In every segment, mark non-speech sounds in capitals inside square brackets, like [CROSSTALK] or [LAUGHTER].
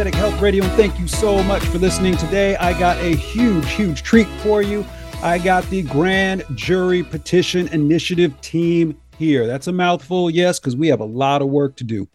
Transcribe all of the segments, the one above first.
Energetic Health Radio. And thank you so much for listening today. I got a huge, huge treat for you. I got the Grand Jury Petition Initiative team here. That's a mouthful, yes, because we have a lot of work to do.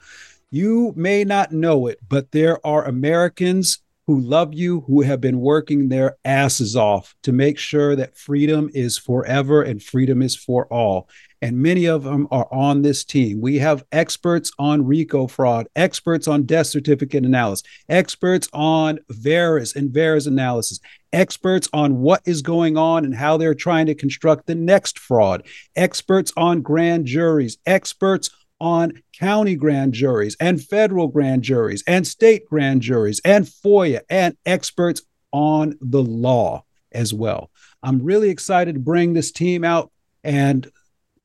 You may not know it, but there are Americans who love you, who have been working their asses off to make sure that freedom is forever and freedom is for all and many of them are on this team. We have experts on RICO fraud, experts on death certificate analysis, experts on VAERS and VAERS analysis, experts on what is going on and how they're trying to construct the next fraud, experts on grand juries, experts on county grand juries and federal grand juries and state grand juries and FOIA and experts on the law as well. I'm really excited to bring this team out and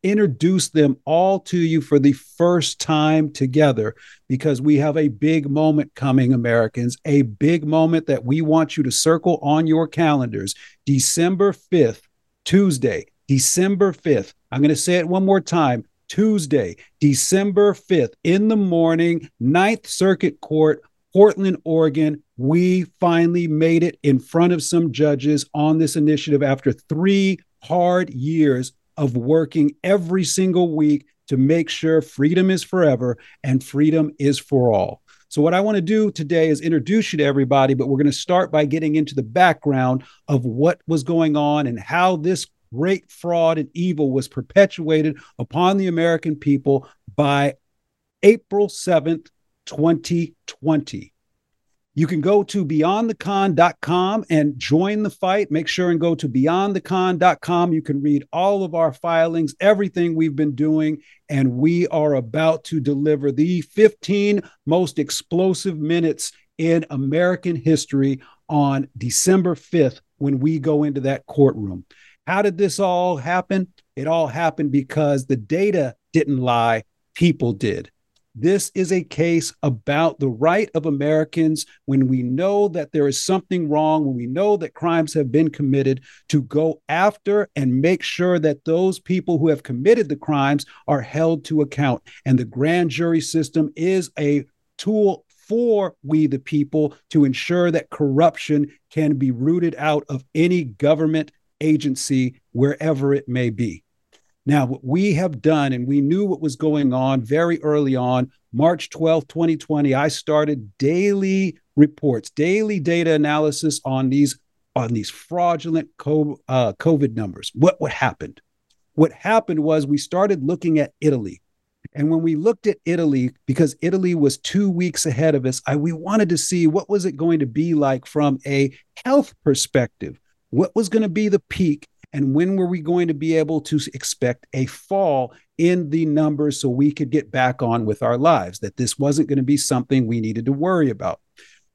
introduce them all to you for the first time together because we have a big moment coming, Americans, a big moment that we want you to circle on your calendars. December 5th, Tuesday, December 5th. I'm going to say it one more time. Tuesday, December 5th, in the morning, Ninth Circuit Court, Portland, Oregon. We finally made it in front of some judges on this initiative after three hard years of working every single week to make sure freedom is forever and freedom is for all. So, what I want to do today is introduce you to everybody, but we're going to start by getting into the background of what was going on and how this great fraud and evil was perpetuated upon the American people by April 7th, 2020. You can go to beyondthecon.com and join the fight. Make sure and go to beyondthecon.com. You can read all of our filings, everything we've been doing, and we are about to deliver the 15 most explosive minutes in American history on December 5th when we go into that courtroom. How did this all happen? It all happened because the data didn't lie, people did. This is a case about the right of Americans when we know that there is something wrong, when we know that crimes have been committed, to go after and make sure that those people who have committed the crimes are held to account. And the grand jury system is a tool for we the people to ensure that corruption can be rooted out of any government agency wherever it may be. Now, what we have done, and we knew what was going on very early on, March 12, 2020, I started daily reports, daily data analysis on these on these fraudulent uh, COVID numbers. What what happened? What happened was we started looking at Italy. And when we looked at Italy, because Italy was two weeks ahead of us, I, we wanted to see what was it going to be like from a health perspective. What was going to be the peak and when were we going to be able to expect a fall in the numbers so we could get back on with our lives, that this wasn't going to be something we needed to worry about.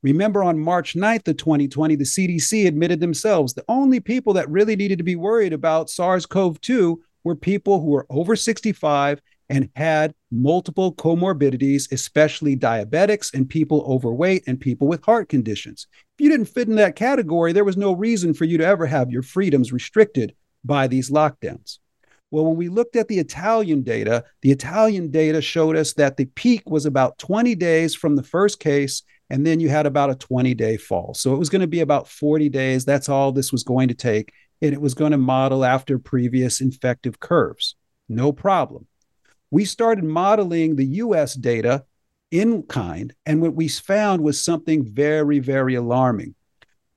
Remember on March 9th of 2020, the CDC admitted themselves the only people that really needed to be worried about SARS CoV 2 were people who were over 65 and had multiple comorbidities, especially diabetics and people overweight and people with heart conditions. If you didn't fit in that category, there was no reason for you to ever have your freedoms restricted by these lockdowns. Well, when we looked at the Italian data, the Italian data showed us that the peak was about 20 days from the first case, and then you had about a 20 day fall. So it was going to be about 40 days. That's all this was going to take. And it was going to model after previous infective curves. No problem we started modeling the US data in kind, and what we found was something very, very alarming.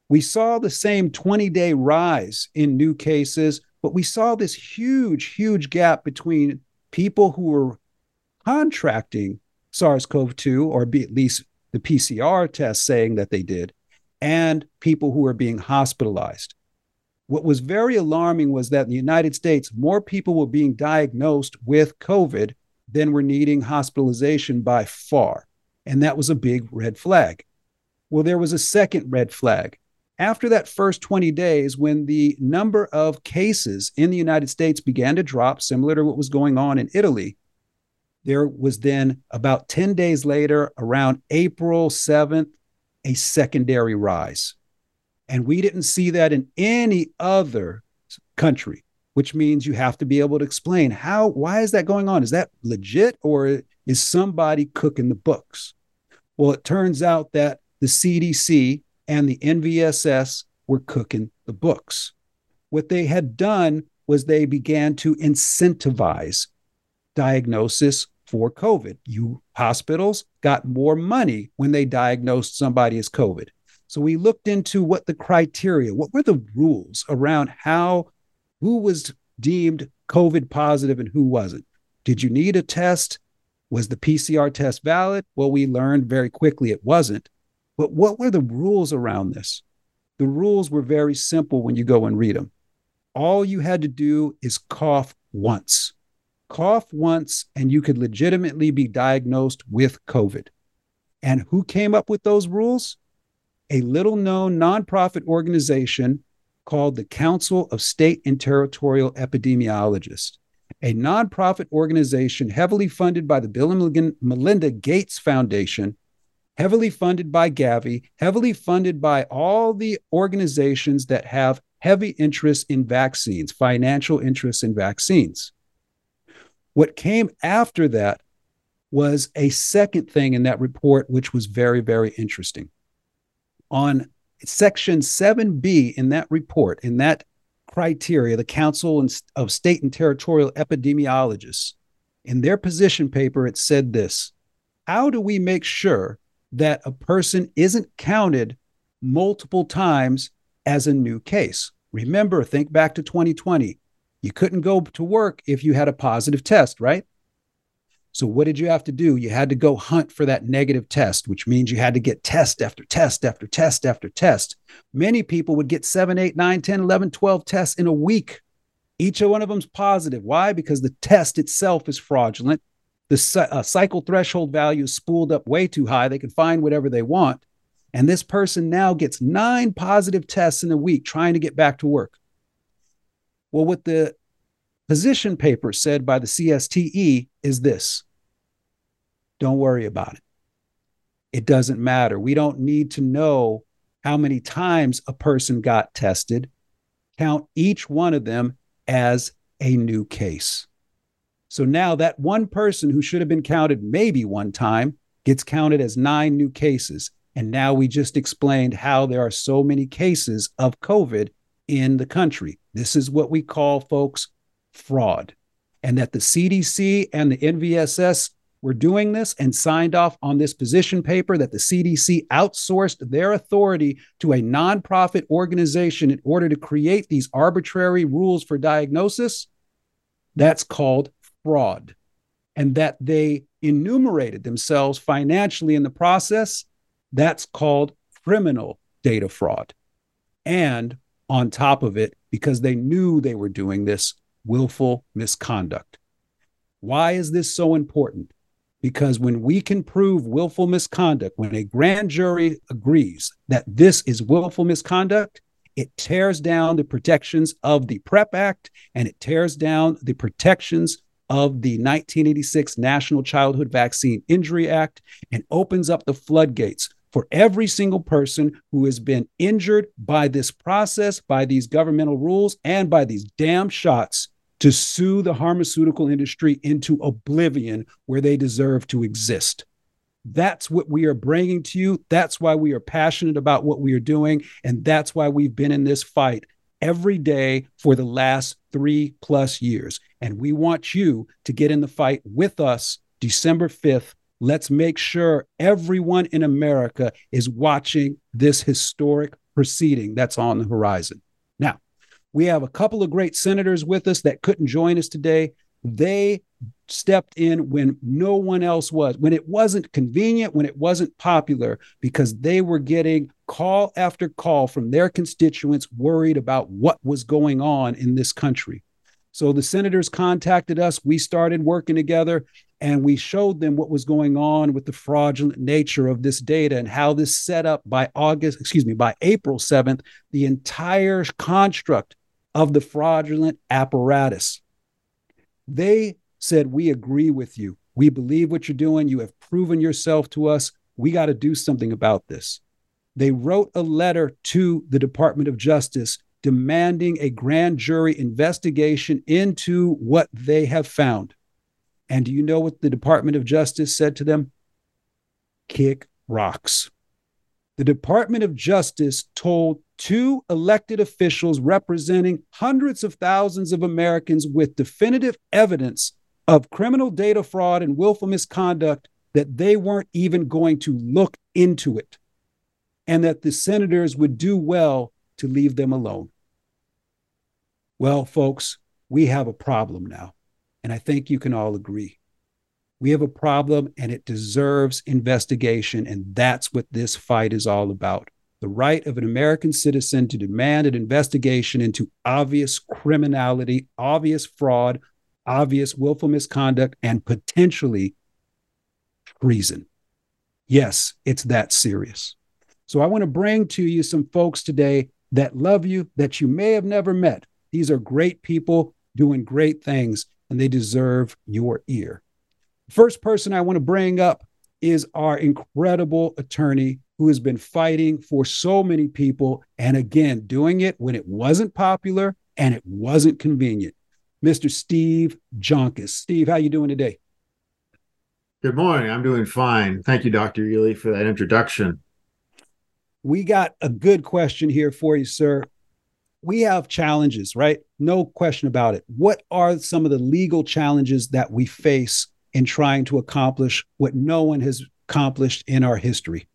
We saw the same 20 day rise in new cases, but we saw this huge, huge gap between people who were contracting SARS CoV 2, or be at least the PCR test saying that they did, and people who are being hospitalized. What was very alarming was that in the United States, more people were being diagnosed with COVID than were needing hospitalization by far. And that was a big red flag. Well, there was a second red flag. After that first 20 days, when the number of cases in the United States began to drop, similar to what was going on in Italy, there was then about 10 days later, around April 7th, a secondary rise. And we didn't see that in any other country, which means you have to be able to explain how, why is that going on? Is that legit or is somebody cooking the books? Well, it turns out that the CDC and the NVSS were cooking the books. What they had done was they began to incentivize diagnosis for COVID. You hospitals got more money when they diagnosed somebody as COVID. So we looked into what the criteria, what were the rules around how who was deemed COVID positive and who wasn't. Did you need a test? Was the PCR test valid? Well, we learned very quickly it wasn't. But what were the rules around this? The rules were very simple when you go and read them. All you had to do is cough once. Cough once, and you could legitimately be diagnosed with COVID. And who came up with those rules? A little known nonprofit organization called the Council of State and Territorial Epidemiologists, a nonprofit organization heavily funded by the Bill and Melinda Gates Foundation heavily funded by Gavi, heavily funded by all the organizations that have heavy interest in vaccines, financial interest in vaccines. What came after that was a second thing in that report, which was very, very interesting. On section 7B in that report, in that criteria, the Council of State and Territorial Epidemiologists, in their position paper, it said this How do we make sure that a person isn't counted multiple times as a new case. Remember, think back to 2020. You couldn't go to work if you had a positive test, right? So, what did you have to do? You had to go hunt for that negative test, which means you had to get test after test after test after test. Many people would get 7, 8, 9, 10, 11, 12 tests in a week. Each one of them's positive. Why? Because the test itself is fraudulent the uh, cycle threshold value is spooled up way too high. They can find whatever they want. And this person now gets nine positive tests in a week trying to get back to work. Well, what the position paper said by the CSTE is this don't worry about it. It doesn't matter. We don't need to know how many times a person got tested. Count each one of them as a new case. So now that one person who should have been counted maybe one time gets counted as nine new cases. And now we just explained how there are so many cases of COVID in the country. This is what we call, folks, fraud. And that the CDC and the NVSS were doing this and signed off on this position paper that the CDC outsourced their authority to a nonprofit organization in order to create these arbitrary rules for diagnosis. That's called fraud and that they enumerated themselves financially in the process, that's called criminal data fraud. And on top of it, because they knew they were doing this, willful misconduct. Why is this so important? Because when we can prove willful misconduct, when a grand jury agrees that this is willful misconduct, it tears down the protections of the PREP Act and it tears down the protections of the 1986 National Childhood Vaccine Injury Act and opens up the floodgates for every single person who has been injured by this process, by these governmental rules, and by these damn shots to sue the pharmaceutical industry into oblivion where they deserve to exist. That's what we are bringing to you. That's why we are passionate about what we are doing. And that's why we've been in this fight every day for the last three plus years. And we want you to get in the fight with us December 5th. Let's make sure everyone in America is watching this historic proceeding that's on the horizon. Now, we have a couple of great senators with us that couldn't join us today. They stepped in when no one else was, when it wasn't convenient, when it wasn't popular, because they were getting call after call from their constituents worried about what was going on in this country. So the senators contacted us. We started working together and we showed them what was going on with the fraudulent nature of this data and how this set up by August, excuse me, by April 7th, the entire construct of the fraudulent apparatus. They said, We agree with you. We believe what you're doing. You have proven yourself to us. We got to do something about this. They wrote a letter to the Department of Justice demanding a grand jury investigation into what they have found. And do you know what the Department of Justice said to them? Kick rocks. The Department of Justice told two elected officials representing hundreds of thousands of Americans with definitive evidence of criminal data fraud and willful misconduct that they weren't even going to look into it and that the senators would do well to leave them alone. Well, folks, we have a problem now, and I think you can all agree. We have a problem and it deserves investigation, and that's what this fight is all about. The right of an American citizen to demand an investigation into obvious criminality, obvious fraud, obvious willful misconduct, and potentially treason. Yes, it's that serious. So I want to bring to you some folks today that love you that you may have never met. These are great people doing great things, and they deserve your ear. First person I want to bring up is our incredible attorney who has been fighting for so many people and again doing it when it wasn't popular and it wasn't convenient. Mr. Steve Joncus. Steve, how you doing today? Good morning. I'm doing fine. Thank you, Dr. Ealy, for that introduction we got a good question here for you, sir. We have challenges, right? No question about it. What are some of the legal challenges that we face in trying to accomplish what no one has accomplished in our history?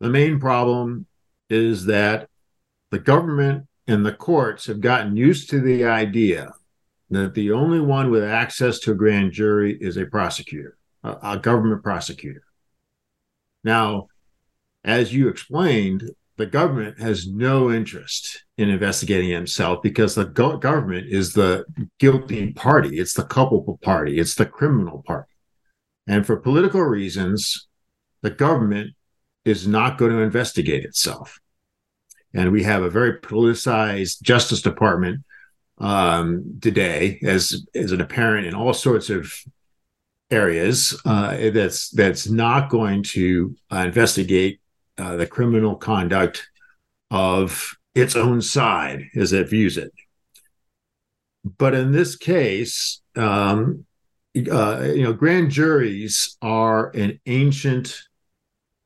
The main problem is that the government and the courts have gotten used to the idea that the only one with access to a grand jury is a prosecutor, a, a government prosecutor. Now, as you explained, the government has no interest in investigating himself because the go- government is the guilty party. It's the culpable party. It's the criminal party. And for political reasons, the government is not going to investigate itself. And we have a very politicized Justice Department um, today, as as an apparent in all sorts of areas. Uh, that's that's not going to uh, investigate uh, the criminal conduct of its own side as it views it. But in this case, um, uh, you know, grand juries are an ancient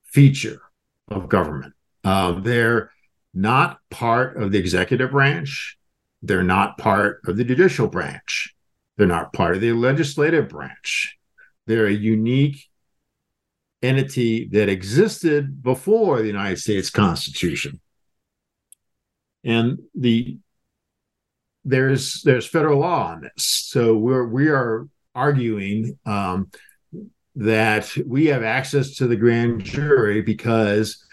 feature of government. Um, they're not part of the executive branch. They're not part of the judicial branch. They're not part of the legislative branch. They're a unique entity that existed before the United States Constitution. And the there's there's federal law on this, so we're we are arguing um, that we have access to the grand jury because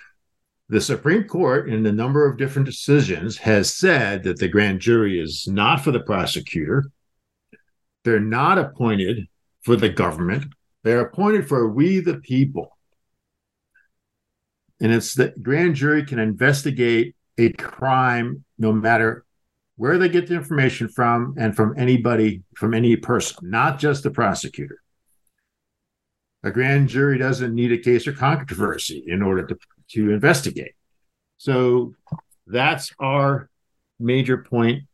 the Supreme Court, in a number of different decisions, has said that the grand jury is not for the prosecutor. They're not appointed for the government. They're appointed for we the people. And it's the grand jury can investigate a crime no matter where they get the information from and from anybody, from any person, not just the prosecutor. A grand jury doesn't need a case or controversy in order to, to investigate. So that's our major point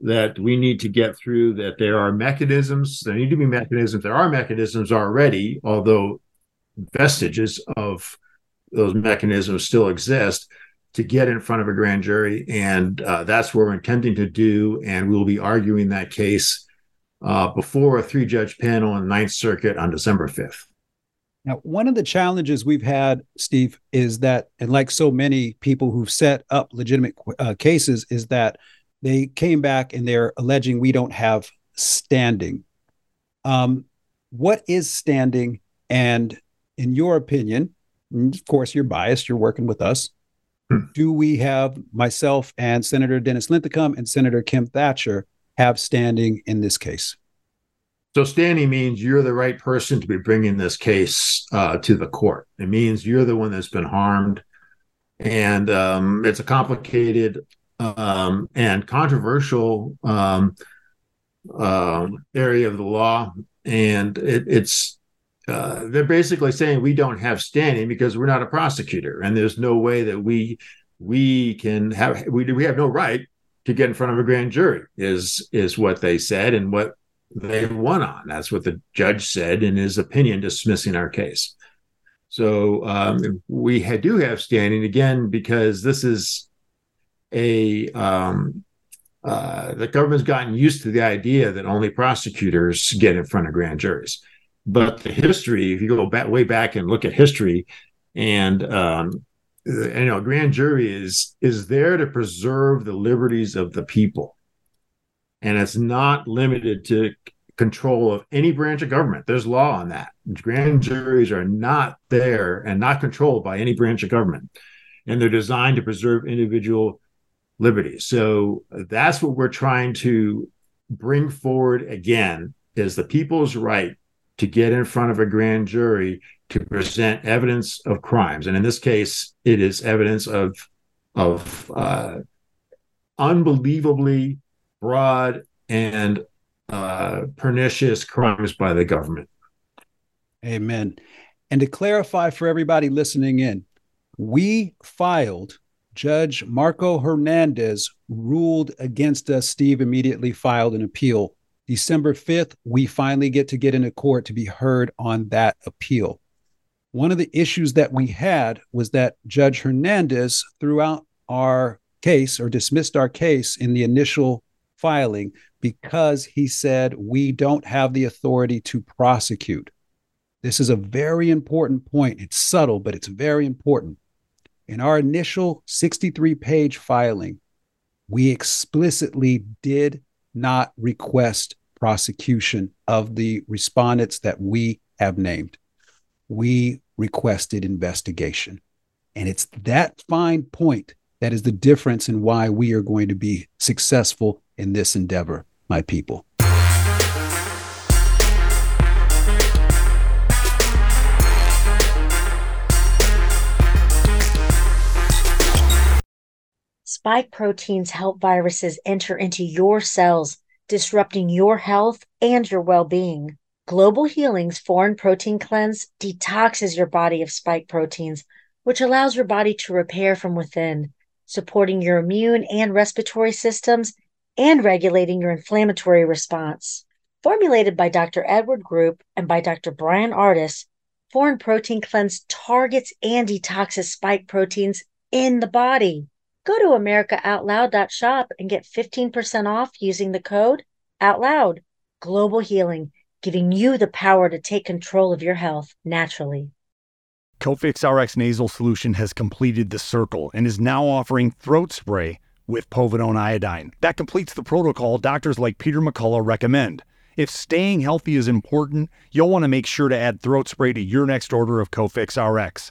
that we need to get through that there are mechanisms, there need to be mechanisms, there are mechanisms already, although vestiges of those mechanisms still exist to get in front of a grand jury. And uh, that's what we're intending to do. And we'll be arguing that case uh, before a three judge panel in the Ninth Circuit on December 5th. Now, one of the challenges we've had, Steve, is that, and like so many people who've set up legitimate uh, cases, is that they came back and they're alleging we don't have standing. Um, what is standing? And in your opinion, of course, you're biased, you're working with us. do we have myself and Senator Dennis Linthicum and Senator Kim Thatcher have standing in this case? So standing means you're the right person to be bringing this case uh, to the court. It means you're the one that's been harmed, and um, it's a complicated um, and controversial um, uh, area of the law, and it, it's uh, they're basically saying we don't have standing because we're not a prosecutor, and there's no way that we we can have we we have no right to get in front of a grand jury is is what they said and what they won on. That's what the judge said in his opinion, dismissing our case. So um, we had, do have standing again because this is a um, uh, the government's gotten used to the idea that only prosecutors get in front of grand juries. But the history, if you go back way back and look at history, and um, you know, grand jury is is there to preserve the liberties of the people and it's not limited to control of any branch of government. There's law on that. Grand juries are not there and not controlled by any branch of government, and they're designed to preserve individual liberties. So that's what we're trying to bring forward again is the people's right to get in front of a grand jury to present evidence of crimes and in this case it is evidence of of uh, unbelievably broad and uh, pernicious crimes by the government. Amen. And to clarify for everybody listening in, we filed, Judge Marco Hernandez ruled against us. Steve immediately filed an appeal. December 5th, we finally get to get into court to be heard on that appeal. One of the issues that we had was that Judge Hernandez, throughout our case or dismissed our case in the initial filing because he said we don't have the authority to prosecute. This is a very important point. It's subtle, but it's very important. In our initial 63 page filing, we explicitly did not request prosecution of the respondents that we have named. We requested investigation. And it's that fine point that is the difference in why we are going to be successful in this endeavor, my people. Spike proteins help viruses enter into your cells, disrupting your health and your well being. Global Healing's Foreign Protein Cleanse detoxes your body of spike proteins, which allows your body to repair from within, supporting your immune and respiratory systems and regulating your inflammatory response. Formulated by Dr. Edward Group and by Dr. Bryan Ardis, Foreign Protein Cleanse targets and detoxes spike proteins in the body. Go to AmericaOutloud.shop and get 15% off using the code OUTLOUD. Global Healing, giving you the power to take control of your health naturally. Cofix RX nasal solution has completed the circle and is now offering throat spray with povidone iodine. That completes the protocol doctors like Peter McCullough recommend. If staying healthy is important, you'll want to make sure to add throat spray to your next order of Cofix RX.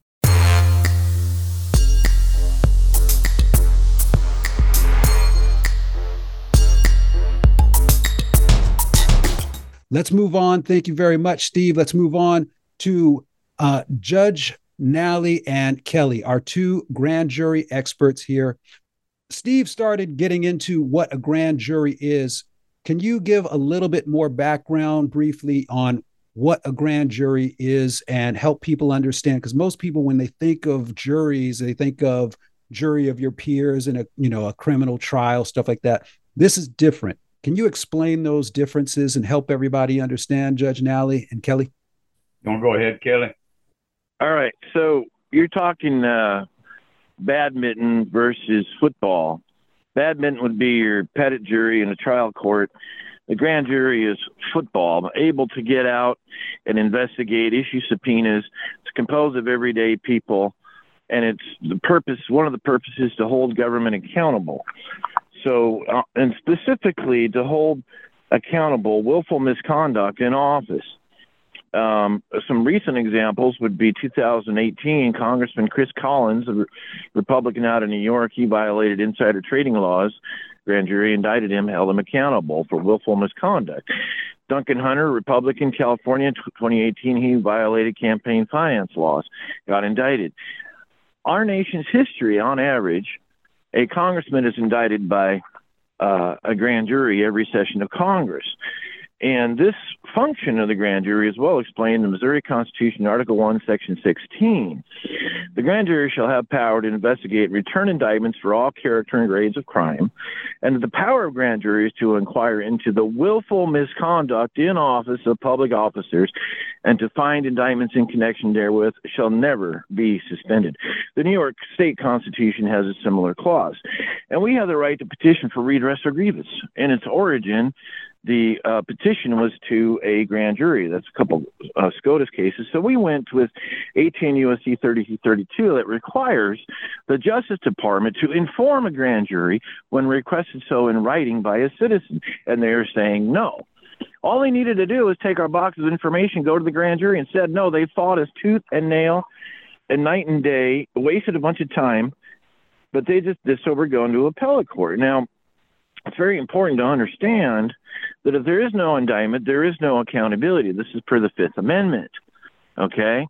Let's move on. Thank you very much, Steve. Let's move on to uh, Judge Nally and Kelly, our two grand jury experts here. Steve started getting into what a grand jury is can you give a little bit more background briefly on what a grand jury is and help people understand? Because most people, when they think of juries, they think of jury of your peers in a you know a criminal trial, stuff like that. This is different. Can you explain those differences and help everybody understand, Judge Nally and Kelly? You want to go ahead, Kelly? All right. So you're talking uh, badminton versus football badminton would be your petit jury in a trial court. the grand jury is football, able to get out and investigate, issue subpoenas. It's composed of everyday people, and it's the purpose. One of the purposes to hold government accountable. So, uh, and specifically to hold accountable willful misconduct in office. Um, some recent examples would be 2018, Congressman Chris Collins, a Republican out of New York, he violated insider trading laws. Grand jury indicted him, held him accountable for willful misconduct. Duncan Hunter, Republican, California, 2018, he violated campaign finance laws, got indicted. Our nation's history, on average, a congressman is indicted by uh, a grand jury every session of Congress. And this function of the grand jury is well explained in the Missouri Constitution, Article 1, Section 16. The grand jury shall have power to investigate and return indictments for all character and grades of crime, and the power of grand juries to inquire into the willful misconduct in office of public officers and to find indictments in connection therewith shall never be suspended. The New York State Constitution has a similar clause. And we have the right to petition for redress or grievance. In its origin, the uh, petition was to a grand jury. That's a couple uh, SCOTUS cases. So we went with 18 U.S.C. 3332 that requires the Justice Department to inform a grand jury when requested so in writing by a citizen. And they're saying no. All they needed to do was take our box of information, go to the grand jury, and said no. They fought us tooth and nail, and night and day, wasted a bunch of time, but they just this over going to appellate court. Now, it's very important to understand that if there is no indictment, there is no accountability. This is per the Fifth Amendment. Okay?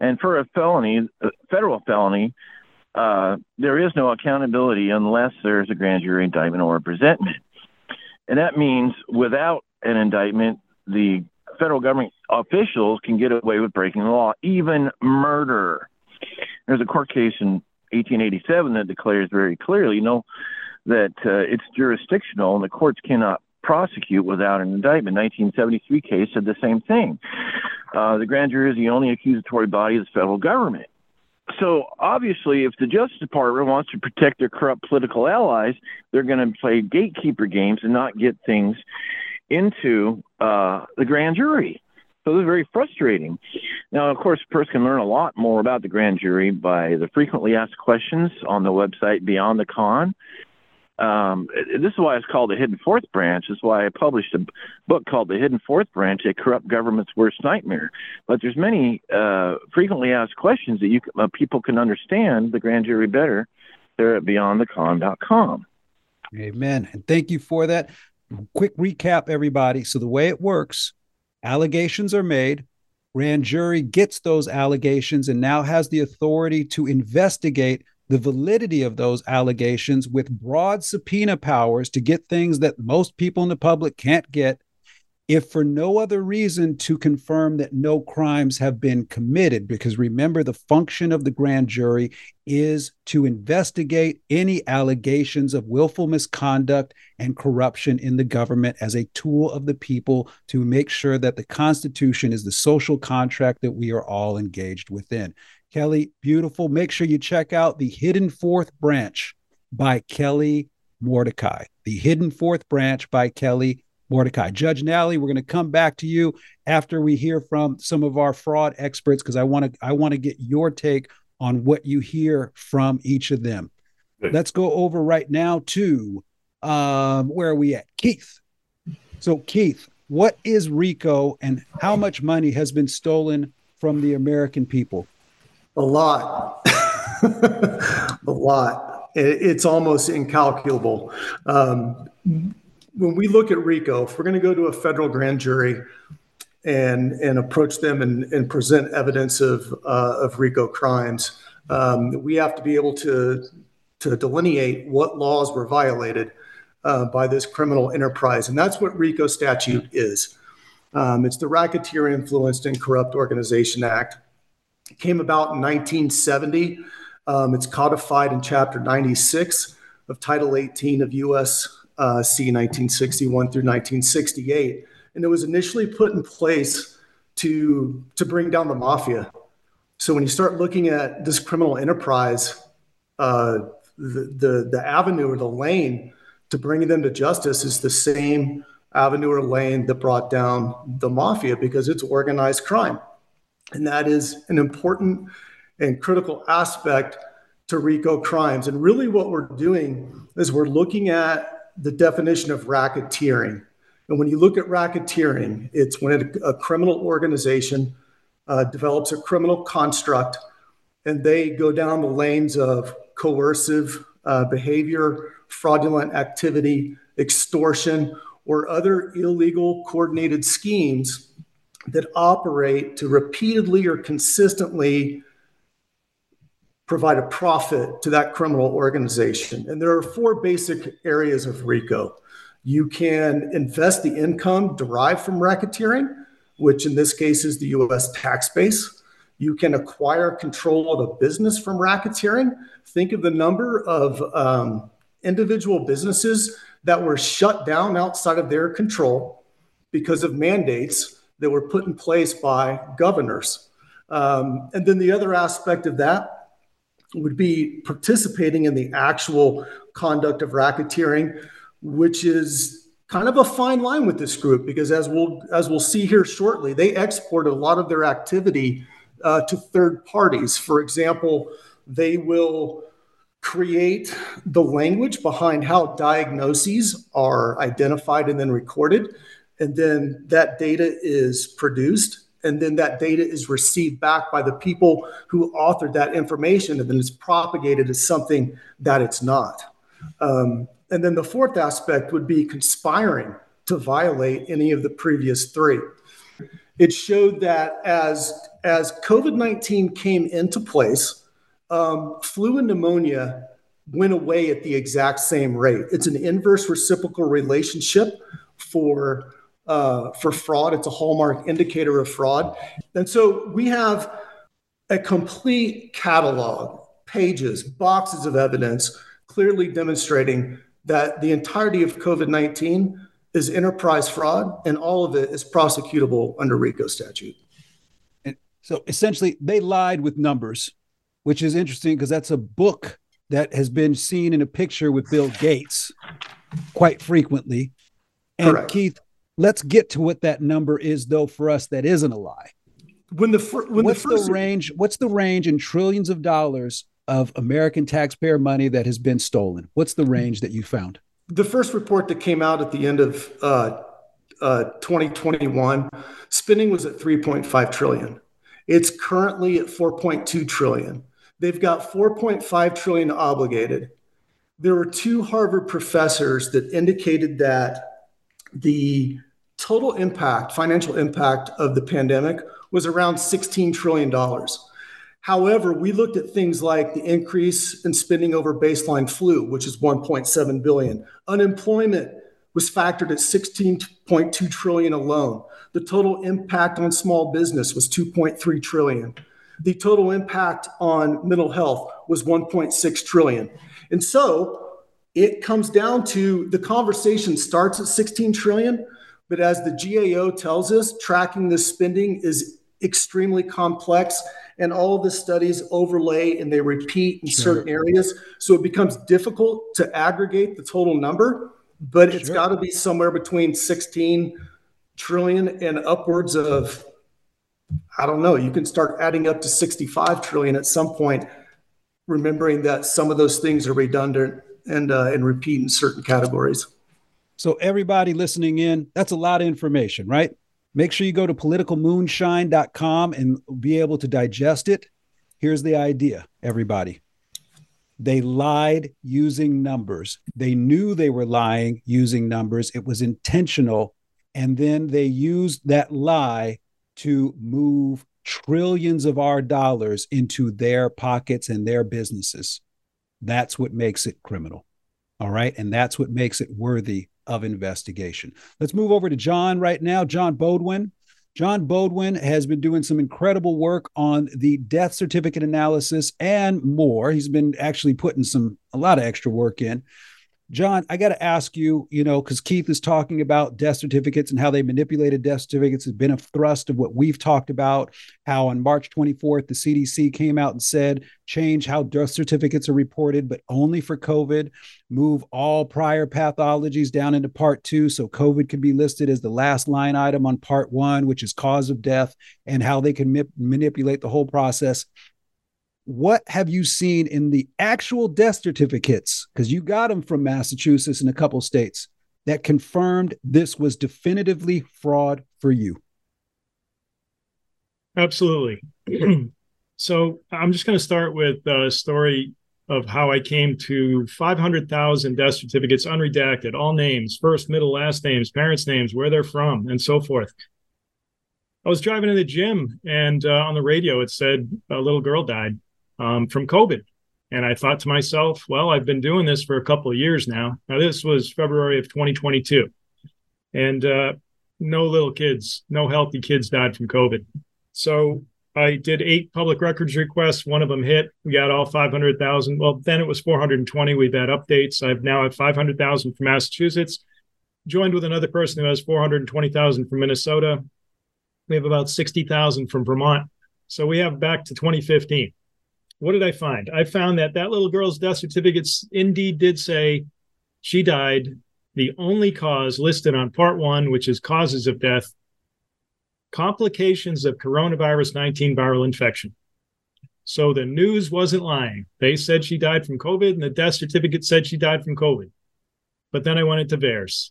And for a felony, a federal felony, uh, there is no accountability unless there's a grand jury indictment or a presentment. And that means without an indictment, the federal government officials can get away with breaking the law, even murder. There's a court case in 1887 that declares very clearly, you know, that uh, it's jurisdictional and the courts cannot prosecute without an indictment. 1973 case said the same thing. Uh, the grand jury is the only accusatory body of the federal government. So obviously, if the Justice Department wants to protect their corrupt political allies, they're going to play gatekeeper games and not get things into uh, the grand jury. So this is very frustrating. Now, of course, a person can learn a lot more about the grand jury by the frequently asked questions on the website Beyond the Con. Um, this is why it's called the Hidden Fourth Branch. This is why I published a book called The Hidden Fourth Branch: A Corrupt Government's Worst Nightmare. But there's many uh, frequently asked questions that you uh, people can understand the grand jury better there at BeyondTheCon.com. Amen. And thank you for that. Quick recap, everybody. So the way it works, allegations are made. Grand jury gets those allegations and now has the authority to investigate the validity of those allegations with broad subpoena powers to get things that most people in the public can't get, if for no other reason to confirm that no crimes have been committed. Because remember, the function of the grand jury is to investigate any allegations of willful misconduct and corruption in the government as a tool of the people to make sure that the Constitution is the social contract that we are all engaged within. Kelly, beautiful. Make sure you check out The Hidden Fourth Branch by Kelly Mordecai. The Hidden Fourth Branch by Kelly Mordecai. Judge Nally, we're going to come back to you after we hear from some of our fraud experts because I want to I want to get your take on what you hear from each of them. Good. Let's go over right now to um, where are we at? Keith. So Keith, what is RICO and how much money has been stolen from the American people? A lot. a lot. It's almost incalculable. Um, when we look at RICO, if we're going to go to a federal grand jury and and approach them and, and present evidence of uh, of RICO crimes, um, we have to be able to to delineate what laws were violated uh, by this criminal enterprise, and that's what RICO statute is. Um, it's the Racketeer Influenced and Corrupt Organization Act. Came about in 1970. Um, it's codified in Chapter 96 of Title 18 of U.S. Uh, C 1961 through 1968, and it was initially put in place to to bring down the mafia. So when you start looking at this criminal enterprise, uh, the, the the avenue or the lane to bringing them to justice is the same avenue or lane that brought down the mafia because it's organized crime. And that is an important and critical aspect to RICO crimes. And really, what we're doing is we're looking at the definition of racketeering. And when you look at racketeering, it's when a, criminal organization uh, develops a criminal construct and they go down the lanes of coercive uh, behavior, fraudulent activity, extortion, or other illegal coordinated schemes that operate to repeatedly or consistently provide a profit to that criminal organization. And there are four basic areas of RICO. You can invest the income derived from racketeering, which in this case is the US tax base. You can acquire control of a business from racketeering. Think of the number of um, individual businesses that were shut down outside of their control because of mandates that were put in place by governors. Um, and then the other aspect of that would be participating in the actual conduct of racketeering, which is kind of a fine line with this group because as we'll as we'll see here shortly, they export a lot of their activity uh, to third parties. For example, they will create the language behind how diagnoses are identified and then recorded, and then that data is produced and then that data is received back by the people who authored that information and then it's propagated as something that it's not. Um, and then the fourth aspect would be conspiring to violate any of the previous three. It showed that as as covid-19 came into place um, flu and pneumonia went away at the exact same rate. It's an inverse reciprocal relationship for uh, for fraud. It's a hallmark indicator of fraud. And so we have a complete catalog, pages, boxes of evidence clearly demonstrating that the entirety of COVID 19 is enterprise fraud and all of it is prosecutable under RICO statute. And so essentially, they lied with numbers, which is interesting because that's a book that has been seen in a picture with Bill Gates quite frequently. And Correct. Keith, Let's get to what that number is, though, for us that isn't a lie. When the fir- when what's the, first... the range? What's the range in trillions of dollars of American taxpayer money that has been stolen? What's the range that you found? The first report that came out at the end of uh, uh, 2021, spending was at 3.5 trillion. It's currently at 4.2 trillion. They've got 4.5 trillion obligated. There were two Harvard professors that indicated that the total impact, financial impact of the pandemic was around $16 trillion. However, we looked at things like the increase in spending over baseline flu, which is 1.7 billion. Unemployment was factored at 16.2 trillion alone. The total impact on small business was 2.3 trillion. The total impact on mental health was 1.6 trillion. And so it comes down to the conversation starts at 16 trillion, but as the GAO tells us, tracking this spending is extremely complex and all of the studies overlay and they repeat in sure. certain areas. So it becomes difficult to aggregate the total number, but it's got to be somewhere between 16 trillion and upwards of, I don't know, you can start adding up to 65 trillion at some point, remembering that some of those things are redundant and uh, and repeat in certain categories. So everybody listening in, that's a lot of information, right? Make sure you go to politicalmoonshine.com and be able to digest it. Here's the idea, everybody. They lied using numbers. They knew they were lying using numbers. It was intentional. And then they used that lie to move trillions of our dollars into their pockets and their businesses. That's what makes it criminal. All right. And that's what makes it worthy of investigation. Let's move over to John right now. John Beaudoin. John Beaudoin has been doing some incredible work on the death certificate analysis and more. He's been actually putting some a lot of extra work in. John, I got to ask you, you know, because Keith is talking about death certificates and how they manipulated death certificates has been a thrust of what we've talked about. How on March 24th, the CDC came out and said, change how death certificates are reported, but only for COVID. Move all prior pathologies down into part two. So COVID can be listed as the last line item on part one, which is cause of death, and how they can ma- manipulate the whole process what have you seen in the actual death certificates? Because you got them from massachusetts and a couple states that confirmed this was definitively fraud for you. Absolutely. [CLEARS THROAT] So i'm just going to start with a story of how i came to 500000 death certificates unredacted all names first middle last names parents names where they're from and so forth. I was driving to the gym and uh, on the radio it said a little girl died um, from COVID. And I thought to myself, well, I've been doing this for a couple of years now. Now, this was February of 2022. And uh, no little kids, no healthy kids died from COVID. So I did eight public records requests. One of them hit. We got all 500,000. Well, then it was 420. We've had updates. I've now have 500,000 from Massachusetts, joined with another person who has 420,000 from Minnesota. We have about 60,000 from Vermont. So we have back to 2015 what did I find? I found that that little girl's death certificates indeed did say she died. The only cause listed on part one, which is causes of death, complications of coronavirus 19 viral infection. So the news wasn't lying. They said she died from COVID, and the death certificate said she died from COVID. But then I went into VAERS,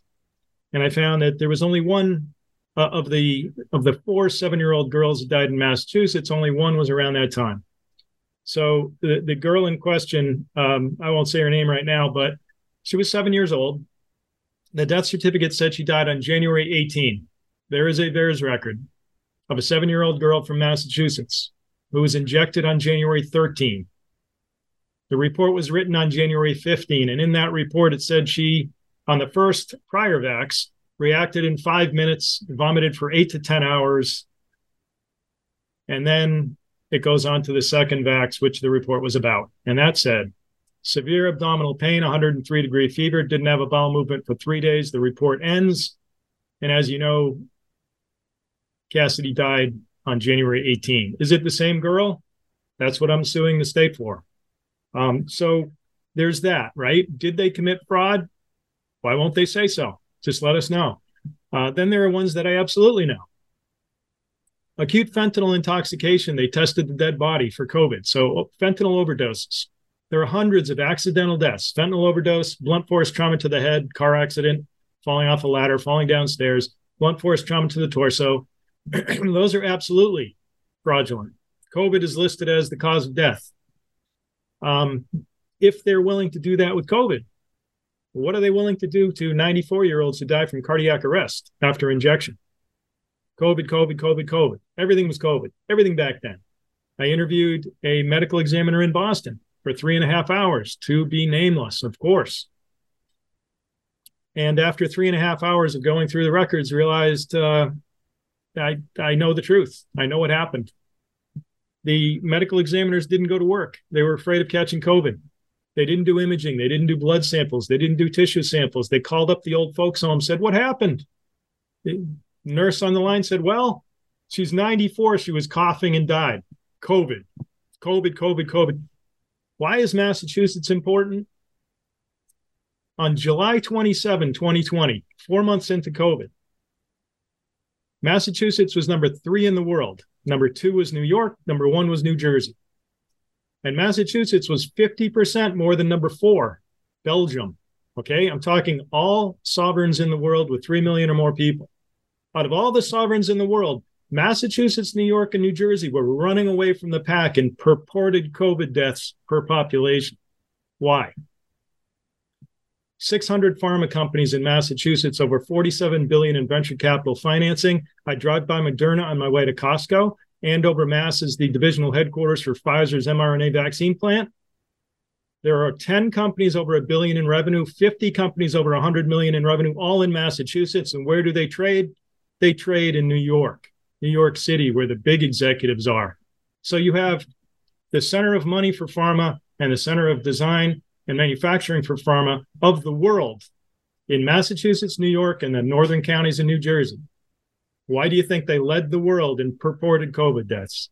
and I found that there was only one uh, of the of the four seven year old girls that died in Massachusetts. Only one was around that time. So the, the girl in question, um, I won't say her name right now, but she was seven years old. The death certificate said she died on January 18. There is a VAERS record of a seven year old girl from Massachusetts who was injected on January 13. The report was written on January 15. And in that report, it said she, on the first prior vax, reacted in five minutes, vomited for eight to 10 hours, and then it goes on to the second vax, which the report was about. And that said, severe abdominal pain, 103 degree fever, didn't have a bowel movement for three days. The report ends. And as you know, Cassidy died on January 18. Is it the same girl? That's what I'm suing the state for. Um, so there's that, right? Did they commit fraud? Why won't they say so? Just let us know. Uh, then there are ones that I absolutely know acute fentanyl intoxication, they tested the dead body for COVID. So fentanyl overdoses. There are hundreds of accidental deaths fentanyl overdose, blunt force trauma to the head, car accident, falling off a ladder, falling downstairs, blunt force trauma to the torso. [CLEARS THROAT] Those are absolutely fraudulent. COVID is listed as the cause of death. Um, if they're willing to do that with COVID, what are they willing to do to 94 year olds who die from cardiac arrest after injection? COVID, COVID, COVID, COVID. Everything was COVID, everything back then. I interviewed a medical examiner in Boston for three and a half hours to be nameless, of course. And after three and a half hours of going through the records, realized uh, I, I know the truth. I know what happened. The medical examiners didn't go to work. They were afraid of catching COVID. They didn't do imaging. They didn't do blood samples. They didn't do tissue samples. They called up the old folks home, said, What happened? Nurse on the line said, Well, she's 94. She was coughing and died. COVID, COVID, COVID, COVID. Why is Massachusetts important? On July 27, 2020, four months into COVID, Massachusetts was number three in the world. Number two was New York. Number one was New Jersey. And Massachusetts was 50% more than number four, Belgium. Okay. I'm talking all sovereigns in the world with 3 million or more people out of all the sovereigns in the world, Massachusetts, New York, and New Jersey were running away from the pack in purported COVID deaths per population. Why? 600 pharma companies in Massachusetts, over 47 billion in venture capital financing. I drive by Moderna on my way to Costco. Andover, Mass is the divisional headquarters for Pfizer's mRNA vaccine plant. There are 10 companies over a billion in revenue, 50 companies over 100 million in revenue, all in Massachusetts. And where do they trade? They trade in New York, New York City, where the big executives are. So you have the center of money for pharma and the center of design and manufacturing for pharma of the world in Massachusetts, New York, and the northern counties in New Jersey. Why do you think they led the world in purported COVID deaths?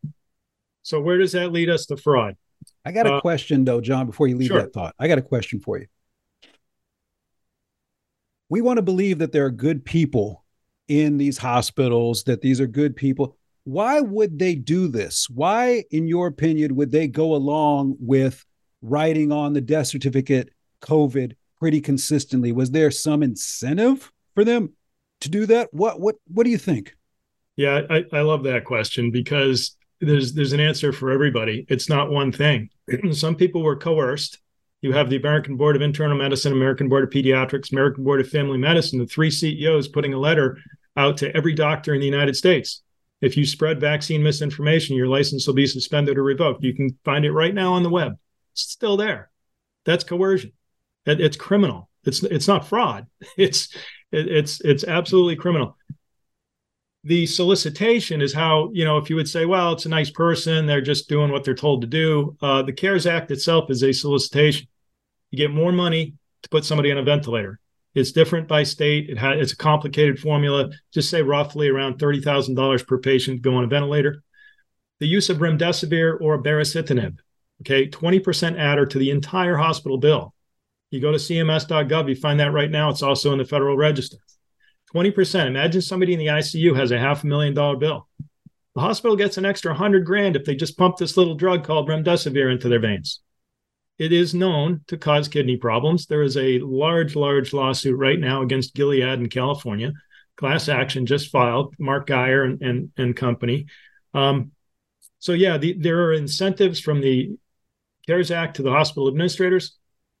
So, where does that lead us to fraud? I got a uh, question, though, John, before you leave sure. that thought. I got a question for you. We want to believe that there are good people in these hospitals, that these are good people. Why would they do this? Why, in your opinion, would they go along with writing on the death certificate COVID pretty consistently? Was there some incentive for them to do that? What what what do you think? Yeah, I, I love that question because there's there's an answer for everybody. It's not one thing. [CLEARS THROAT] some people were coerced. You have the American Board of Internal Medicine, American Board of Pediatrics, American Board of Family Medicine, the three CEOs putting a letter out to every doctor in the United States. If you spread vaccine misinformation, your license will be suspended or revoked. You can find it right now on the web. It's still there. That's coercion. It's criminal. It's it's not fraud. [LAUGHS] It's it's it's absolutely criminal. The solicitation is how you know if you would say, well, it's a nice person, they're just doing what they're told to do. Uh, the CARES Act itself is a solicitation. You get more money to put somebody on a ventilator. It's different by state. It has it's a complicated formula. Just say roughly around thirty thousand dollars per patient go on a ventilator. The use of remdesivir or baricitinib, okay, twenty percent adder to the entire hospital bill. You go to cms.gov, you find that right now. It's also in the Federal Register. 20%. Imagine somebody in the ICU has a half a million dollar bill. The hospital gets an extra 100 grand if they just pump this little drug called remdesivir into their veins. It is known to cause kidney problems. There is a large, large lawsuit right now against Gilead in California. Class action just filed, Mark Guyer and, and, and company. Um, so, yeah, the, there are incentives from the CARES Act to the hospital administrators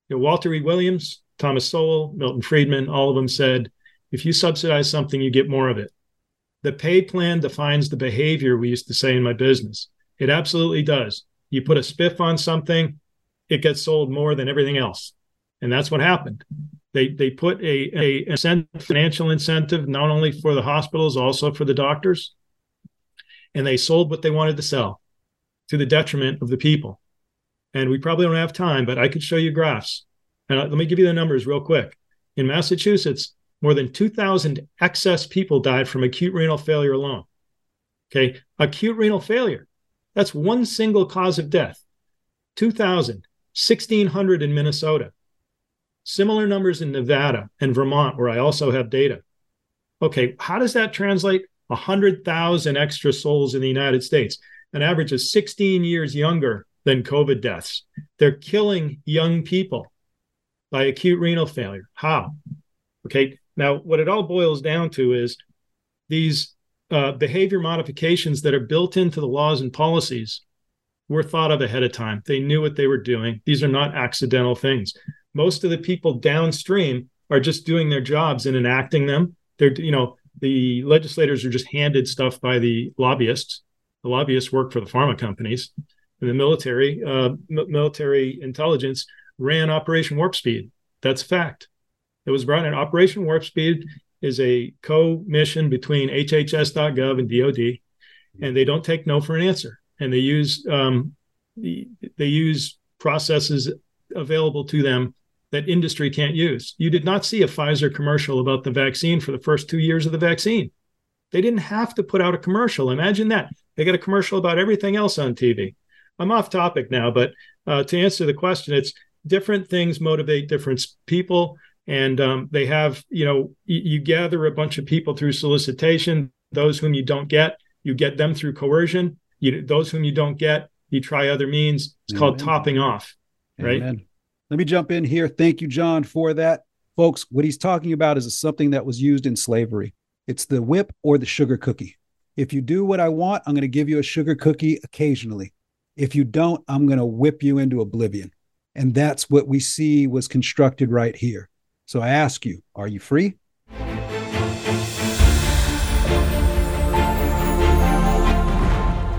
you know, Walter E. Williams, Thomas Sowell, Milton Friedman, all of them said, if you subsidize something, you get more of it. The pay plan defines the behavior, we used to say in my business. It absolutely does. You put a spiff on something, it gets sold more than everything else. And that's what happened. They they put a, a incentive, financial incentive not only for the hospitals, also for the doctors. And they sold what they wanted to sell to the detriment of the people and we probably don't have time, but I could show you graphs. And uh, let me give you the numbers real quick. In Massachusetts, more than 2,000 excess people died from acute renal failure alone. Okay, acute renal failure. That's one single cause of death. 2,000, 1,600 in Minnesota. Similar numbers in Nevada and Vermont, where I also have data. Okay, how does that translate? 100,000 extra souls in the United States, an average of 16 years younger than COVID deaths. They're killing young people by acute renal failure. How? Okay. Now, what it all boils down to is these uh, behavior modifications that are built into the laws and policies were thought of ahead of time. They knew what they were doing. These are not accidental things. Most of the people downstream are just doing their jobs and enacting them. They're, you know, the legislators are just handed stuff by the lobbyists. The lobbyists work for the pharma companies in the military, uh, m- military intelligence ran Operation Warp Speed. That's fact. It was brought in. Operation Warp Speed is a co-mission between HHS.gov and DoD, and they don't take no for an answer. And they use um, the, they use processes available to them that industry can't use. You did not see a Pfizer commercial about the vaccine for the first two years of the vaccine. They didn't have to put out a commercial. Imagine that. They got a commercial about everything else on TV. I'm off topic now, but uh, to answer the question, it's different things motivate different people. And um, they have, you know, you, you gather a bunch of people through solicitation. Those whom you don't get, you get them through coercion. You, those whom you don't get, you try other means. It's Amen. called topping off, right? Amen. Let me jump in here. Thank you, John, for that. Folks, what he's talking about is something that was used in slavery. It's the whip or the sugar cookie. If you do what I want, I'm going to give you a sugar cookie occasionally. If you don't, I'm going to whip you into oblivion. And that's what we see was constructed right here. So I ask you, are you free?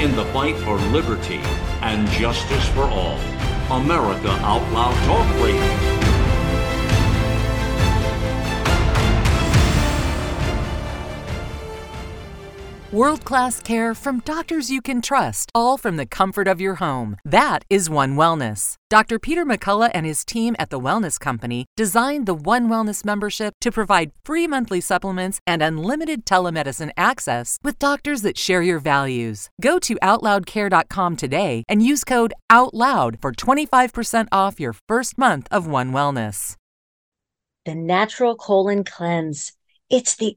in the fight for liberty and justice for all. America Out Loud Talk Radio. World class care from doctors you can trust, all from the comfort of your home. That is One Wellness. Dr. Peter McCullough and his team at The Wellness Company designed the One Wellness membership to provide free monthly supplements and unlimited telemedicine access with doctors that share your values. Go to OutLoudCare.com today and use code OUTLOUD for 25% off your first month of One Wellness. The Natural Colon Cleanse. It's the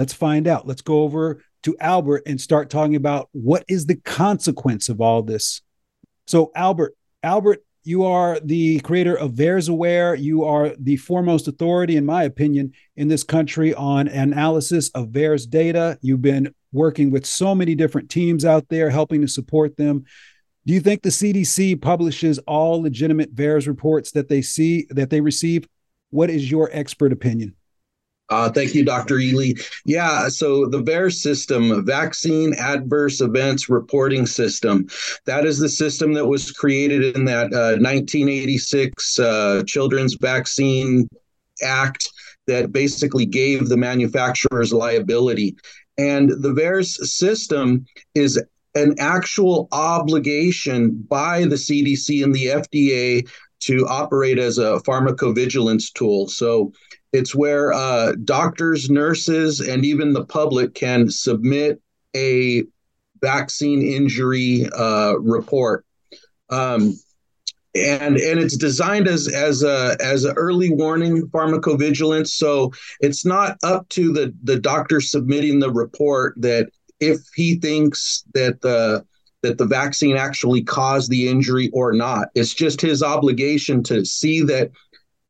Let's find out. Let's go over to Albert and start talking about what is the consequence of all this. So, Albert, Albert, you are the creator of VAERS Aware. You are the foremost authority, in my opinion, in this country on analysis of VAERS data. You've been working with so many different teams out there, helping to support them. Do you think the CDC publishes all legitimate VAERS reports that they see that they receive? What is your expert opinion? Uh, thank you, Dr. Ealy. Yeah, so the VAERS system, Vaccine Adverse Events Reporting System, that is the system that was created in that uh, 1986 uh, Children's Vaccine Act that basically gave the manufacturers liability. And the VAERS system is an actual obligation by the CDC and the FDA to operate as a pharmacovigilance tool. So it's where uh, doctors, nurses, and even the public can submit a vaccine injury uh, report. Um, and and it's designed as as a as an early warning pharmacovigilance. So it's not up to the the doctor submitting the report that if he thinks that the that the vaccine actually caused the injury or not. It's just his obligation to see that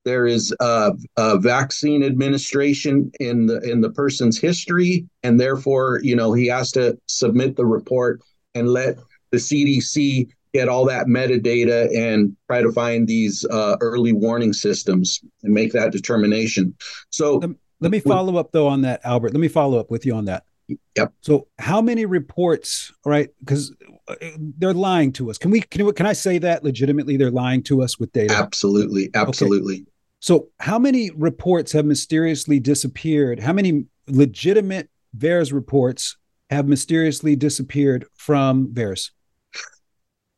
there is a, a, vaccine administration in the in the person's history, and therefore, you know, he has to submit the report and let the CDC get all that metadata and try to find these uh, early warning systems and make that determination. So let, let me follow up though on that, Albert. Let me follow up with you on that. Yep. So how many reports, right? Because they're lying to us. Can we can, can I say that legitimately they're lying to us with data? Absolutely. Absolutely. Okay. So how many reports have mysteriously disappeared? How many legitimate VAERS reports have mysteriously disappeared from VAERS?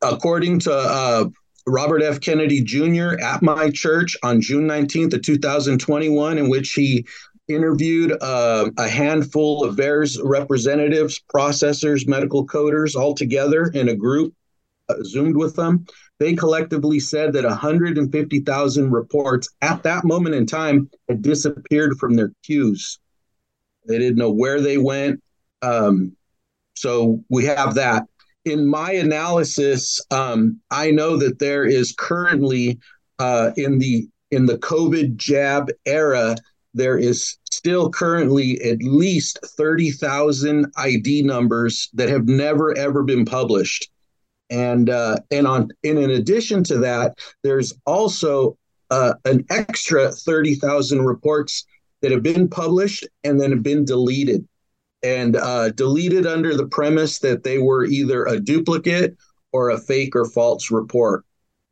According to uh, Robert F. Kennedy Jr. at my church on June 19th of 2021, in which he interviewed uh, a handful of VAERS representatives, processors, medical coders all together in a group, uh, Zoomed with them. They collectively said that 150,000 reports at that moment in time had disappeared from their queues. They didn't know where they went. Um, so we have that. In my analysis, um, I know that there is currently uh, in the in the COVID jab era there is still currently at least 30,000 ID numbers that have never ever been published. And uh, and on and in addition to that, there's also uh, an extra 30,000 reports that have been published and then have been deleted. And uh, deleted under the premise that they were either a duplicate or a fake or false report,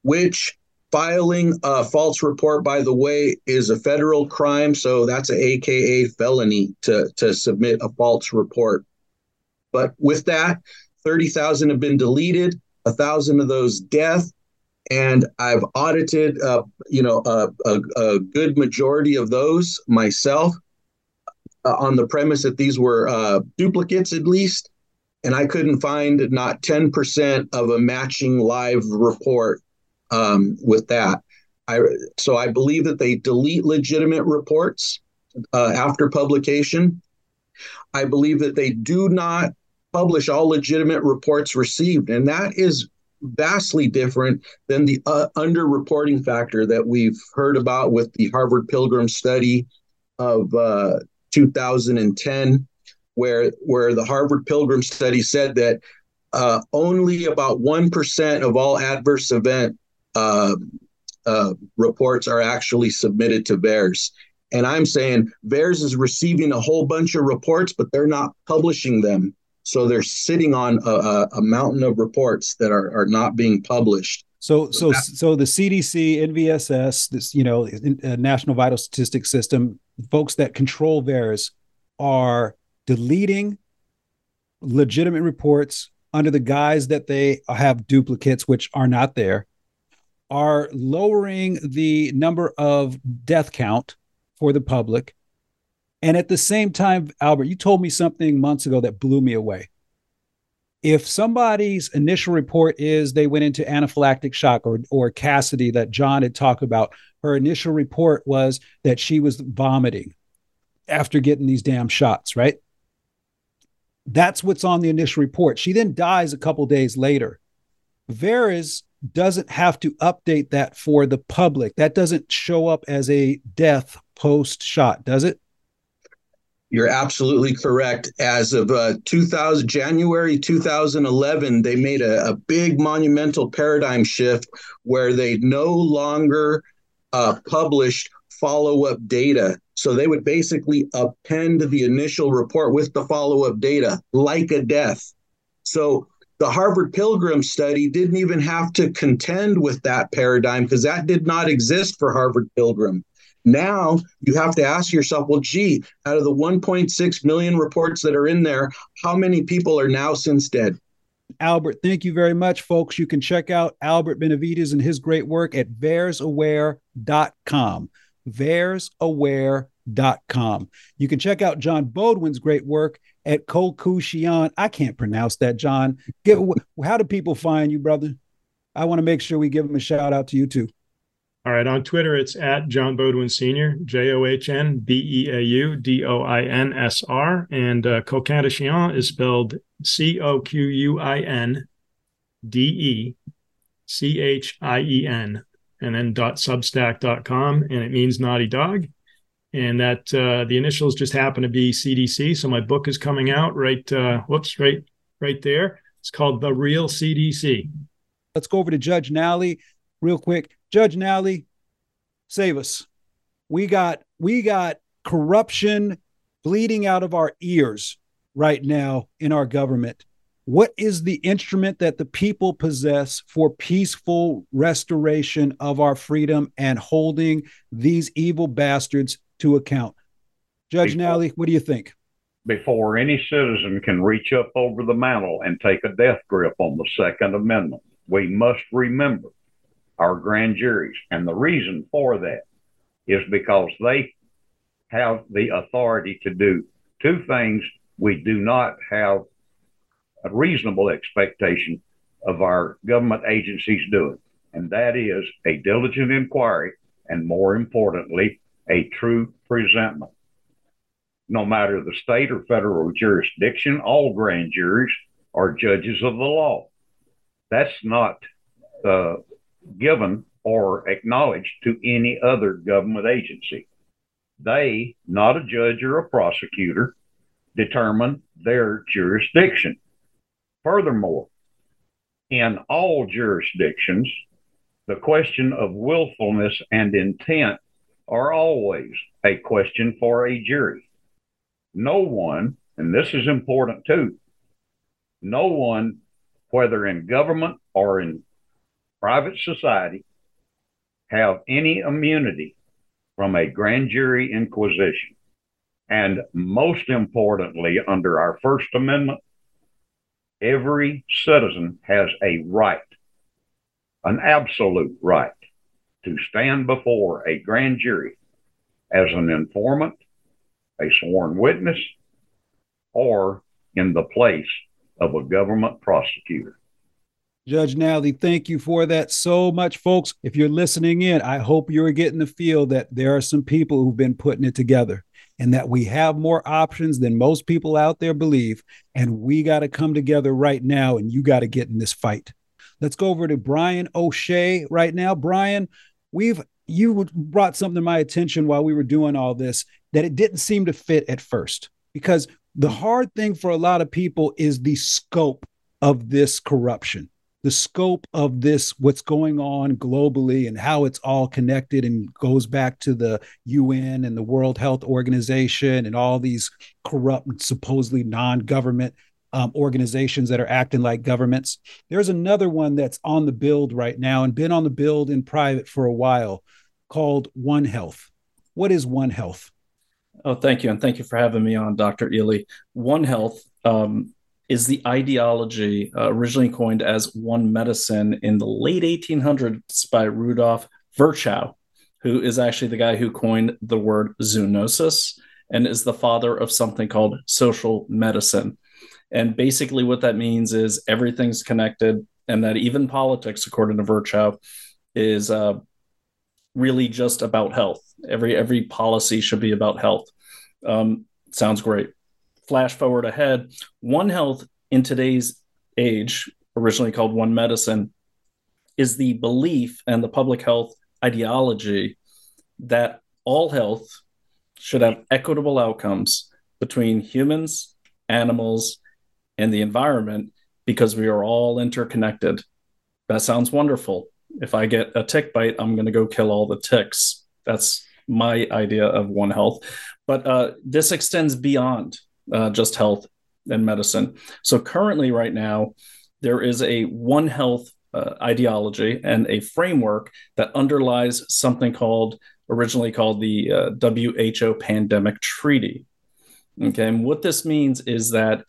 which Filing a false report, by the way, is a federal crime, so that's a AKA felony to, to submit a false report. But with that, 30,000 have been deleted, a thousand of those death, and I've audited, uh, you know, a, a, a, good majority of those myself uh, on the premise that these were uh, duplicates at least. and I couldn't find not 10% of a matching live report um, with that. I, so I believe that they delete legitimate reports uh, after publication. I believe that they do not publish all legitimate reports received, and that is vastly different than the uh, underreporting factor that we've heard about with the Harvard Pilgrim study of uh, 2010 where where the Harvard Pilgrim study said that uh, only about one percent of all adverse event uh, uh, reports are actually submitted to VAERS. And I'm saying VAERS is receiving a whole bunch of reports, but they're not publishing them. So they're sitting on a, a mountain of reports that are, are not being published. So, so, so the CDC, NVSS, this, you know, uh, National Vital Statistics System, folks that control VAERS are deleting legitimate reports under the guise that they have duplicates, which are not there, are lowering the number of death count for the public. And at the same time, Albert, you told me something months ago that blew me away. If somebody's initial report is they went into anaphylactic shock, or, or Cassidy that John had talked about, her initial report was that she was vomiting after getting these damn shots, right? That's what's on the initial report. She then dies a couple days later. VAERS doesn't have to update that for the public. That doesn't show up as a death post shot, does it? You're absolutely correct. As of uh, 2000, January 2011, they made a, a big monumental paradigm shift where they no longer uh, published follow up data. So they would basically append the initial report with the follow up data, like a death. So the Harvard Pilgrim study didn't even have to contend with that paradigm because that did not exist for Harvard Pilgrim. Now you have to ask yourself, well, gee, out of the 1.6 million reports that are in there, how many people are now since dead? Albert, thank you very much, folks. You can check out Albert Benavides and his great work at vaersaware.com vaersaware.com. You can check out John Beaudoin's great work at Kokushian. I can't pronounce that, John. Get, how do people find you, brother? I want to make sure we give them a shout out to you too. All right. On Twitter, it's at John Beaudoin Sr., J O H N B E A U D O I N S R. And uh, is spelled C O Q U I N D E C H I E N and then dot .substack.com, and it means naughty dog. And that uh, the initials just happen to be CDC. So my book is coming out right. Uh, whoops, right, right there. It's called The Real CDC. Let's go over to Judge Nally real quick. Judge Nally, save us. We got we got corruption bleeding out of our ears right now in our government. What is the instrument that the people possess for peaceful restoration of our freedom and holding these evil bastards to account? Judge before, Nally, what do you think? Before any citizen can reach up over the mantle and take a death grip on the Second Amendment, we must remember our grand juries. And the reason for that is because they have the authority to do two things we do not have a reasonable expectation of our government agencies doing, and that is a diligent inquiry and, more importantly, a true presentment. No matter the state or federal jurisdiction, all grand juries are judges of the law. That's not uh, given or acknowledged to any other government agency. They, not a judge or a prosecutor, determine their jurisdiction. Furthermore, in all jurisdictions, the question of willfulness and intent are always a question for a jury. No one, and this is important too, no one, whether in government or in private society, have any immunity from a grand jury inquisition. And most importantly, under our First Amendment, every citizen has a right, an absolute right, to stand before a grand jury as an informant, a sworn witness, or in the place of a government prosecutor. Judge Nally, thank you for that so much, folks. If you're listening in, I hope you're getting the feel that there are some people who've been putting it together and that we have more options than most people out there believe. And we got to come together right now, and you got to get in this fight. Let's go over to Brian O'Shea right now. Brian, we've you brought something to my attention while we were doing all this that it didn't seem to fit at first. Because the hard thing for a lot of people is the scope of this corruption the scope of this, what's going on globally, and how it's all connected and goes back to the UN and the World Health Organization and all these corrupt, supposedly non government um, organizations that are acting like governments. There's another one that's on the build right now and been on the build in private for a while called One Health. What is One Health? Oh, thank you. And thank you for having me on, Dr. Ealy. One Health um, is the ideology uh, originally coined as one medicine in the late 1800s by Rudolf Virchow, who is actually the guy who coined the word zoonosis and is the father of something called social medicine. And basically, what that means is everything's connected, and that even politics, according to Virchow, is uh, really just about health. Every every policy should be about health. Um, sounds great flash forward ahead, One Health in today's age, originally called One Medicine, is the belief and the public health ideology that all health should have equitable outcomes between humans, animals, and the environment because we are all interconnected. That sounds wonderful. If I get a tick bite, I'm going to go kill all the ticks. That's my idea of One Health. But uh, this extends beyond uh, just health and medicine. So currently, right now, there is a One Health uh, ideology and a framework that underlies something called originally called the uh, WHO Pandemic Treaty. Okay, and what this means is that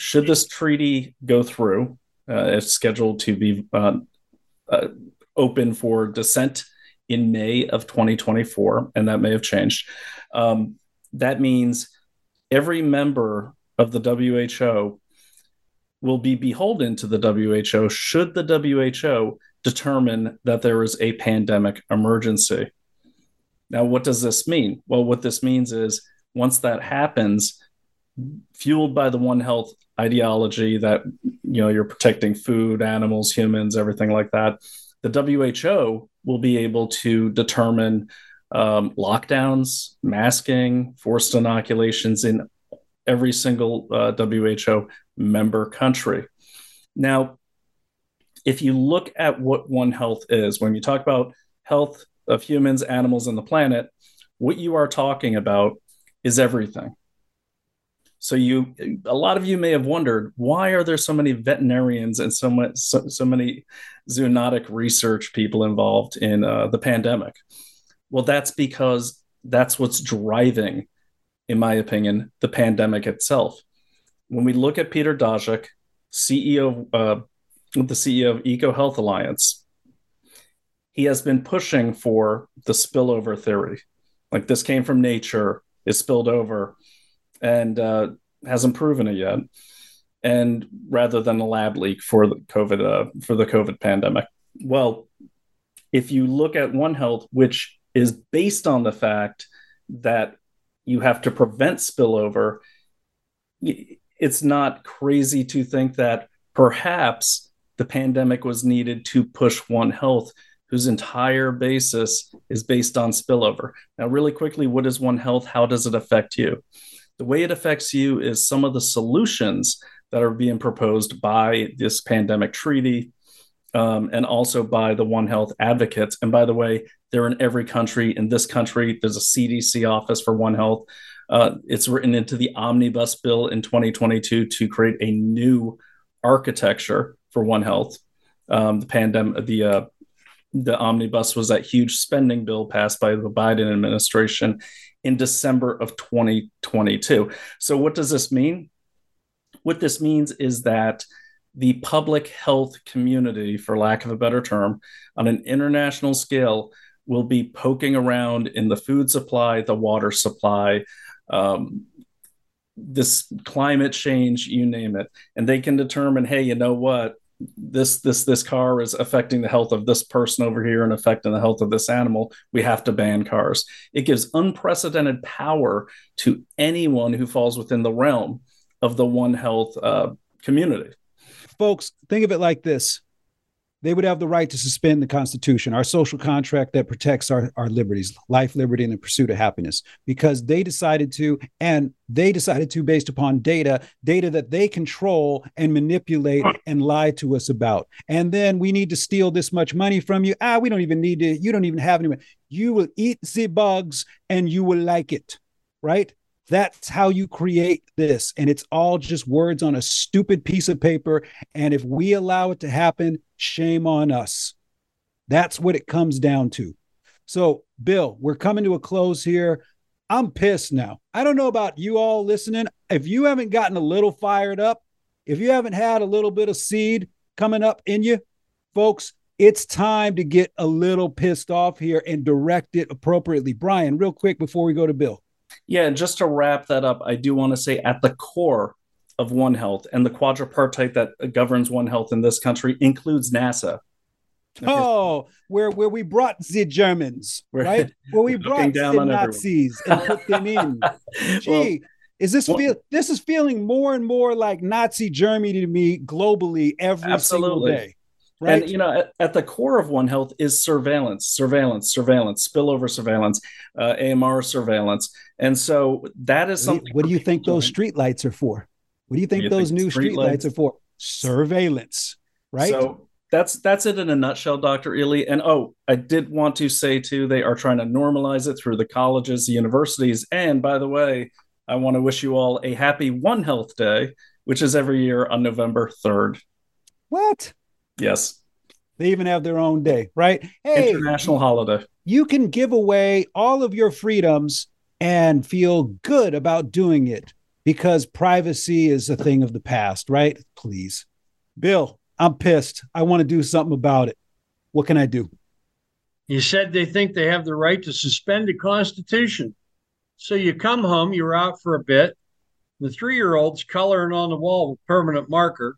should this treaty go through, uh, it's scheduled to be uh, uh, open for dissent in May of 2024, and that may have changed. Um, that means every member of the WHO will be beholden to the WHO should the WHO determine that there is a pandemic emergency. Now, what does this mean? Well, what this means is once that happens, fueled by the One Health ideology that you know you're protecting food, animals, humans, everything like that, the WHO will be able to determine um, lockdowns, masking, forced inoculations in every single uh, WHO member country. Now, if you look at what One Health is, when you talk about health of humans, animals, and the planet, what you are talking about is everything. So you, a lot of you may have wondered why are there so many veterinarians and so much, so, so many zoonotic research people involved in uh, the pandemic? Well, that's because that's what's driving, in my opinion, the pandemic itself. When we look at Peter Daszak, CEO, uh, the CEO of EcoHealth Alliance, he has been pushing for the spillover theory. Like this came from nature, is spilled over, and uh, hasn't proven it yet. And rather than a lab leak for the COVID uh, for the COVID pandemic, well, if you look at One Health, which is based on the fact that you have to prevent spillover. It's not crazy to think that perhaps the pandemic was needed to push One Health, whose entire basis is based on spillover. Now, really quickly, what is One Health? How does it affect you? The way it affects you is some of the solutions that are being proposed by this pandemic treaty um, and also by the One Health advocates. And by the way, they're in every country. In this country, there's a CDC office for One Health. Uh, it's written into the omnibus bill in 2022 to create a new architecture for One Health. Um, the pandemic, the uh, the omnibus was that huge spending bill passed by the Biden administration in December of 2022. So, what does this mean? What this means is that the public health community, for lack of a better term, on an international scale, will be poking around in the food supply, the water supply, um, this climate change, you name it, and they can determine, hey, you know what, this this this car is affecting the health of this person over here and affecting the health of this animal we have to ban cars. It gives unprecedented power to anyone who falls within the realm of the one health uh, community. Folks think of it like this they would have the right to suspend the Constitution, our social contract that protects our, our liberties, life, liberty, and the pursuit of happiness, because they decided to, and they decided to based upon data, data that they control and manipulate and lie to us about. And then we need to steal this much money from you. Ah, we don't even need to, you don't even have any. You will eat the bugs and you will like it, right? That's how you create this. And it's all just words on a stupid piece of paper. And if we allow it to happen, shame on us. That's what it comes down to. So, Bill, we're coming to a close here. I'm pissed now. I don't know about you all listening. If you haven't gotten a little fired up, if you haven't had a little bit of seed coming up in you, folks, it's time to get a little pissed off here and direct it appropriately. Brian, real quick before we go to Bill. Yeah, and just to wrap that up, I do want to say at the core of One Health and the quadripartite that governs One Health in this country includes NASA. Oh, where where we brought the Germans, [LAUGHS] right? Where we brought the Nazis and put [LAUGHS] them in. Gee, well, is this feel? This is feeling more and more like Nazi Germany to me globally every absolutely. single day. Right. And you know, at, at, the core of One Health is surveillance, surveillance, surveillance, spillover surveillance, uh, AMR surveillance, and so that is something. What do you think those street lights are for? What do you think do you those think new street lights are for? Surveillance, right? So that's that's it in a nutshell, Dr. Ealy. And oh, I did want to say too, they are trying to normalize it through the colleges, the universities, and by the way, I want to wish you all a happy One Health Day, which is every year on November third. What? Yes. They even have their own day, right? Hey, international holiday. You can give away all of your freedoms and feel good about doing it because privacy is a thing of the past, right? Please. Bill, I'm pissed. I want to do something about it. What can I do? You said they think they have the right to suspend the Constitution. So you come home, you're out for a bit. The three year old's coloring on the wall with permanent marker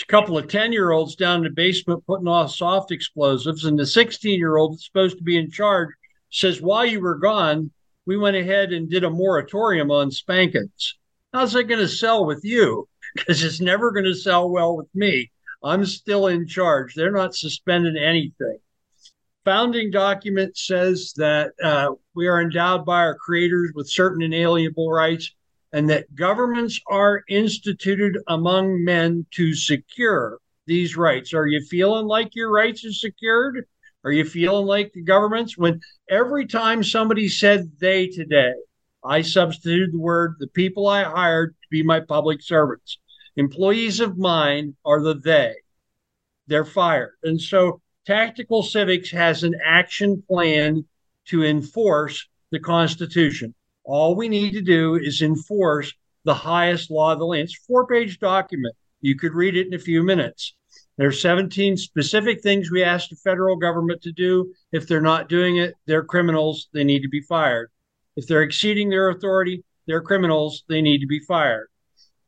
a couple of 10 year olds down in the basement putting off soft explosives. And the 16 year old that's supposed to be in charge says, While you were gone, we went ahead and did a moratorium on spankings. How's that going to sell with you? [LAUGHS] Because it's never going to sell well with me. I'm still in charge. They're not suspending anything. Founding document says that uh, we are endowed by our creators with certain inalienable rights and that governments are instituted among men to secure these rights. Are you feeling like your rights are secured? Are you feeling like the governments? When every time somebody said they today, I substituted the word the people I hired to be my public servants. Employees of mine are the they. They're fired. And so Tactical Civics has an action plan to enforce the Constitution. All we need to do is enforce the highest law of the land. It's a four page document. You could read it in a few minutes. There are 17 specific things we ask the federal government to do. If they're not doing it, they're criminals. They need to be fired. If they're exceeding their authority, they're criminals. They need to be fired.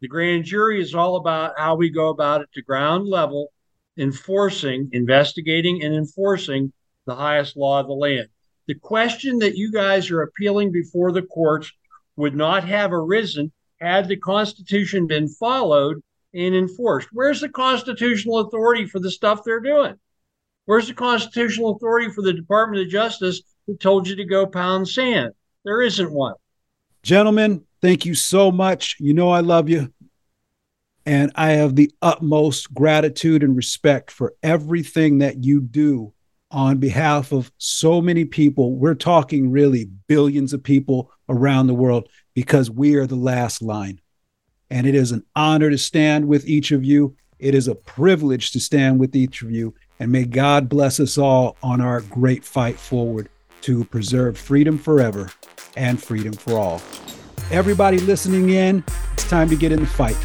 The grand jury is all about how we go about it to ground level, enforcing, investigating, and enforcing the highest law of the land the question that you guys are appealing before the courts would not have arisen had the Constitution been followed and enforced. Where's the constitutional authority for the stuff they're doing? Where's the constitutional authority for the Department of Justice that told you to go pound sand? There isn't one. Gentlemen, thank you so much. You know I love you. And I have the utmost gratitude and respect for everything that you do on behalf of so many people. We're talking really billions of people around the world because we are the last line. And it is an honor to stand with each of you. It is a privilege to stand with each of you. And may God bless us all on our great fight forward to preserve freedom forever and freedom for all. Everybody listening in, it's time to get in the fight.